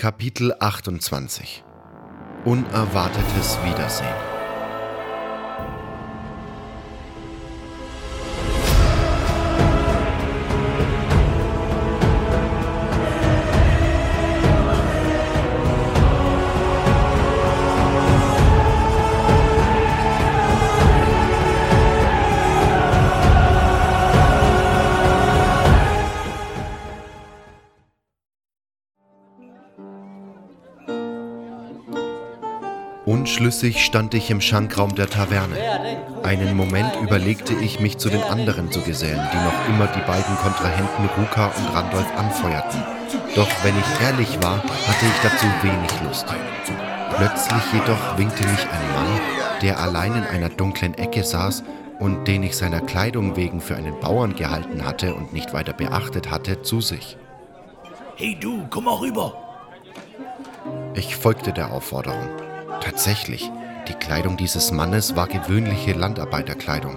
Kapitel 28 Unerwartetes Wiedersehen Unschlüssig stand ich im Schankraum der Taverne. Einen Moment überlegte ich, mich zu den anderen zu gesellen, die noch immer die beiden Kontrahenten Ruka und Randolph anfeuerten. Doch wenn ich ehrlich war, hatte ich dazu wenig Lust. Plötzlich jedoch winkte mich ein Mann, der allein in einer dunklen Ecke saß und den ich seiner Kleidung wegen für einen Bauern gehalten hatte und nicht weiter beachtet hatte, zu sich. Hey du, komm mal rüber! Ich folgte der Aufforderung. Tatsächlich, die Kleidung dieses Mannes war gewöhnliche Landarbeiterkleidung,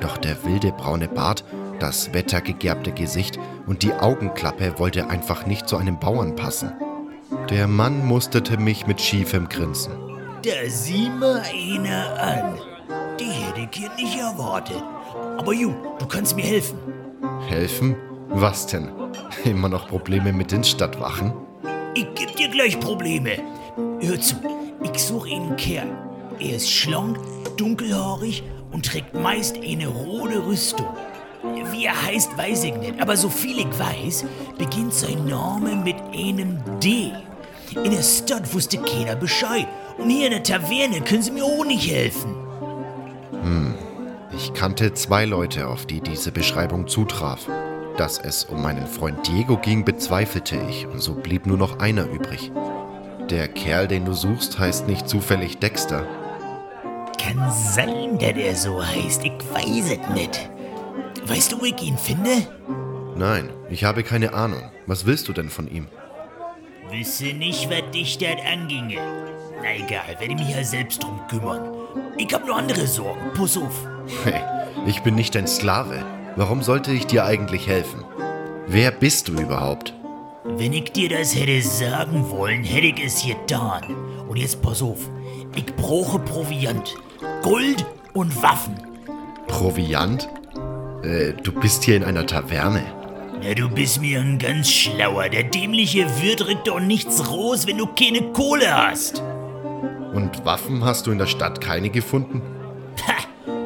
doch der wilde braune Bart, das wettergegerbte Gesicht und die Augenklappe wollte einfach nicht zu einem Bauern passen. Der Mann musterte mich mit schiefem Grinsen. Da sieh mal einer an. Die hätte ich hier nicht erwartet. Aber Ju, du kannst mir helfen. Helfen? Was denn? Immer noch Probleme mit den Stadtwachen? Ich geb dir gleich Probleme. Hör zu, ich suche einen Kerl. Er ist schlank, dunkelhaarig und trägt meist eine rote Rüstung. Wie er heißt, weiß ich nicht, aber so viel ich weiß, beginnt sein Name mit einem D. In der Stadt wusste keiner Bescheid. Und hier in der Taverne können sie mir auch nicht helfen. Hm, ich kannte zwei Leute, auf die diese Beschreibung zutraf. Dass es um meinen Freund Diego ging, bezweifelte ich, und so blieb nur noch einer übrig. Der Kerl, den du suchst, heißt nicht zufällig Dexter. Kann sein, dass er so heißt. Ich weiß es nicht. Weißt du, wo ich ihn finde? Nein, ich habe keine Ahnung. Was willst du denn von ihm? Wisse nicht, was dich das anginge. Na egal, werde mich ja selbst drum kümmern. Ich hab nur andere Sorgen. Puss auf. Hey, ich bin nicht dein Sklave. Warum sollte ich dir eigentlich helfen? Wer bist du überhaupt? Wenn ich dir das hätte sagen wollen, hätte ich es getan. Und jetzt pass auf, ich brauche Proviant, Gold und Waffen. Proviant? Äh, du bist hier in einer Taverne. Na, du bist mir ein ganz schlauer. Der dämliche Wirt rückt doch nichts raus, wenn du keine Kohle hast. Und Waffen hast du in der Stadt keine gefunden? Ha,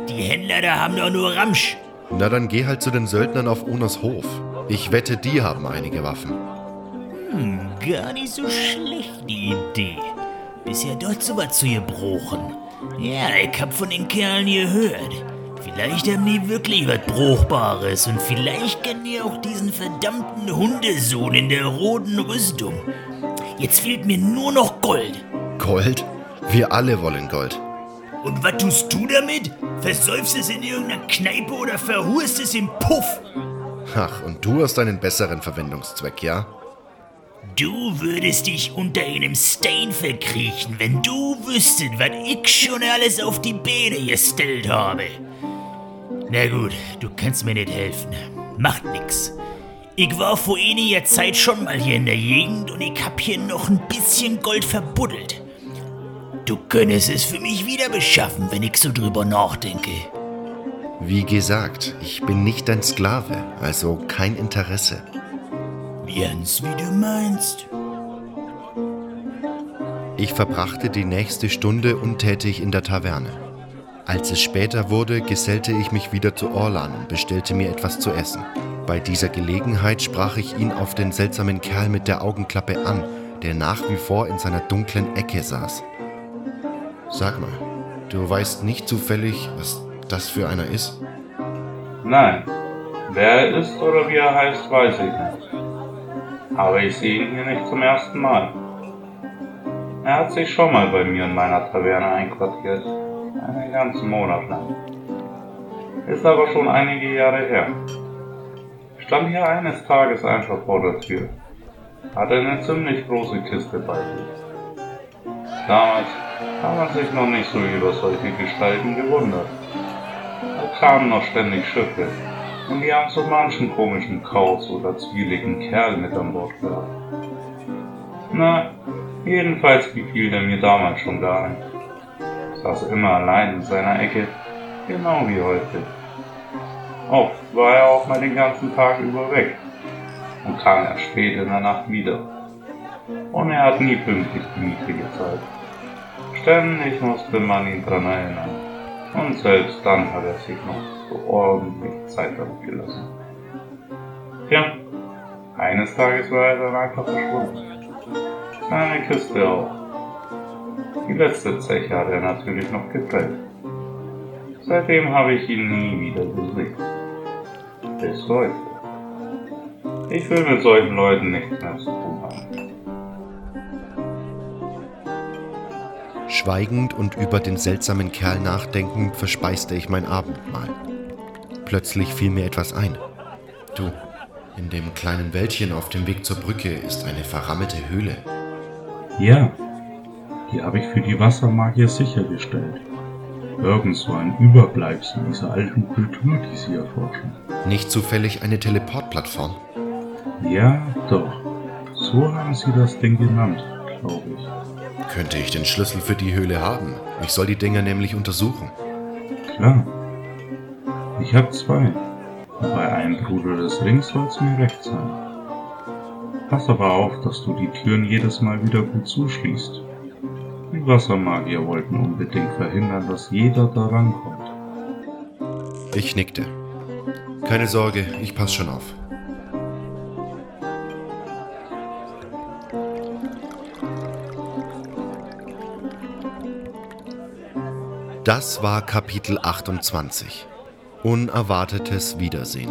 die Händler da haben doch nur Ramsch. Na, dann geh halt zu den Söldnern auf Onas Hof. Ich wette, die haben einige Waffen. Hm, gar nicht so schlecht die Idee. Bisher dort so was zu gebrochen. Ja, ich hab von den Kerlen gehört. Vielleicht haben die wirklich was Bruchbares und vielleicht kennen die auch diesen verdammten Hundesohn in der roten Rüstung. Jetzt fehlt mir nur noch Gold. Gold? Wir alle wollen Gold. Und was tust du damit? Versäufst es in irgendeiner Kneipe oder verhurst es im Puff? Ach, und du hast einen besseren Verwendungszweck, ja? Du würdest dich unter einem Stain verkriechen, wenn du wüsstet, was ich schon alles auf die Beine gestellt habe. Na gut, du kannst mir nicht helfen. Macht nix. Ich war vor einiger Zeit schon mal hier in der Gegend und ich hab hier noch ein bisschen Gold verbuddelt. Du könntest es für mich wieder beschaffen, wenn ich so drüber nachdenke. Wie gesagt, ich bin nicht dein Sklave, also kein Interesse. Jens, wie du meinst. Ich verbrachte die nächste Stunde untätig in der Taverne. Als es später wurde, gesellte ich mich wieder zu Orlan und bestellte mir etwas zu essen. Bei dieser Gelegenheit sprach ich ihn auf den seltsamen Kerl mit der Augenklappe an, der nach wie vor in seiner dunklen Ecke saß. Sag mal, du weißt nicht zufällig, was das für einer ist? Nein. Wer er ist oder wie er heißt, weiß ich nicht aber ich sehe ihn hier nicht zum ersten Mal. Er hat sich schon mal bei mir in meiner Taverne einquartiert, einen ganzen Monat lang. Ist aber schon einige Jahre her. Stand hier eines Tages einfach vor der Tür, hatte eine ziemlich große Kiste bei sich. Damals hat man sich noch nicht so über solche Gestalten gewundert. Da kamen noch ständig Schiffe, und die haben so manchen komischen Kauz oder zwieligen Kerl mit an Bord gehabt. Na, jedenfalls gefiel er mir damals schon gar nicht. Saß immer allein in seiner Ecke, genau wie heute. Oft war er auch mal den ganzen Tag über weg und kam erst spät in der Nacht wieder. Und er hat nie pünktlich die Miete gezahlt. Ständig musste man ihn dran erinnern. Und selbst dann hat er sich noch so ordentlich Zeit damit gelassen. Tja, eines Tages war er dann einfach verschwunden. Seine Kiste auch. Die letzte Zeche hat er natürlich noch getrennt. Seitdem habe ich ihn nie wieder gesehen. Bis heute. Ich will mit solchen Leuten nichts mehr zu tun haben. Schweigend und über den seltsamen Kerl nachdenkend verspeiste ich mein Abendmahl. Plötzlich fiel mir etwas ein. Du, in dem kleinen Wäldchen auf dem Weg zur Brücke ist eine verrammelte Höhle. Ja, die habe ich für die Wassermagier sichergestellt. Irgend so ein Überbleibsel dieser alten Kultur, die sie erforschen. Nicht zufällig eine Teleportplattform? Ja, doch. So haben sie das Ding genannt, glaube ich. Könnte ich den Schlüssel für die Höhle haben? Ich soll die Dinger nämlich untersuchen. Klar. Ich habe zwei. Bei einem Bruder des Rings soll es mir recht sein. Pass aber auf, dass du die Türen jedes Mal wieder gut zuschließt. Die Wassermagier wollten unbedingt verhindern, dass jeder da rankommt. Ich nickte. Keine Sorge, ich pass schon auf. Das war Kapitel 28. Unerwartetes Wiedersehen.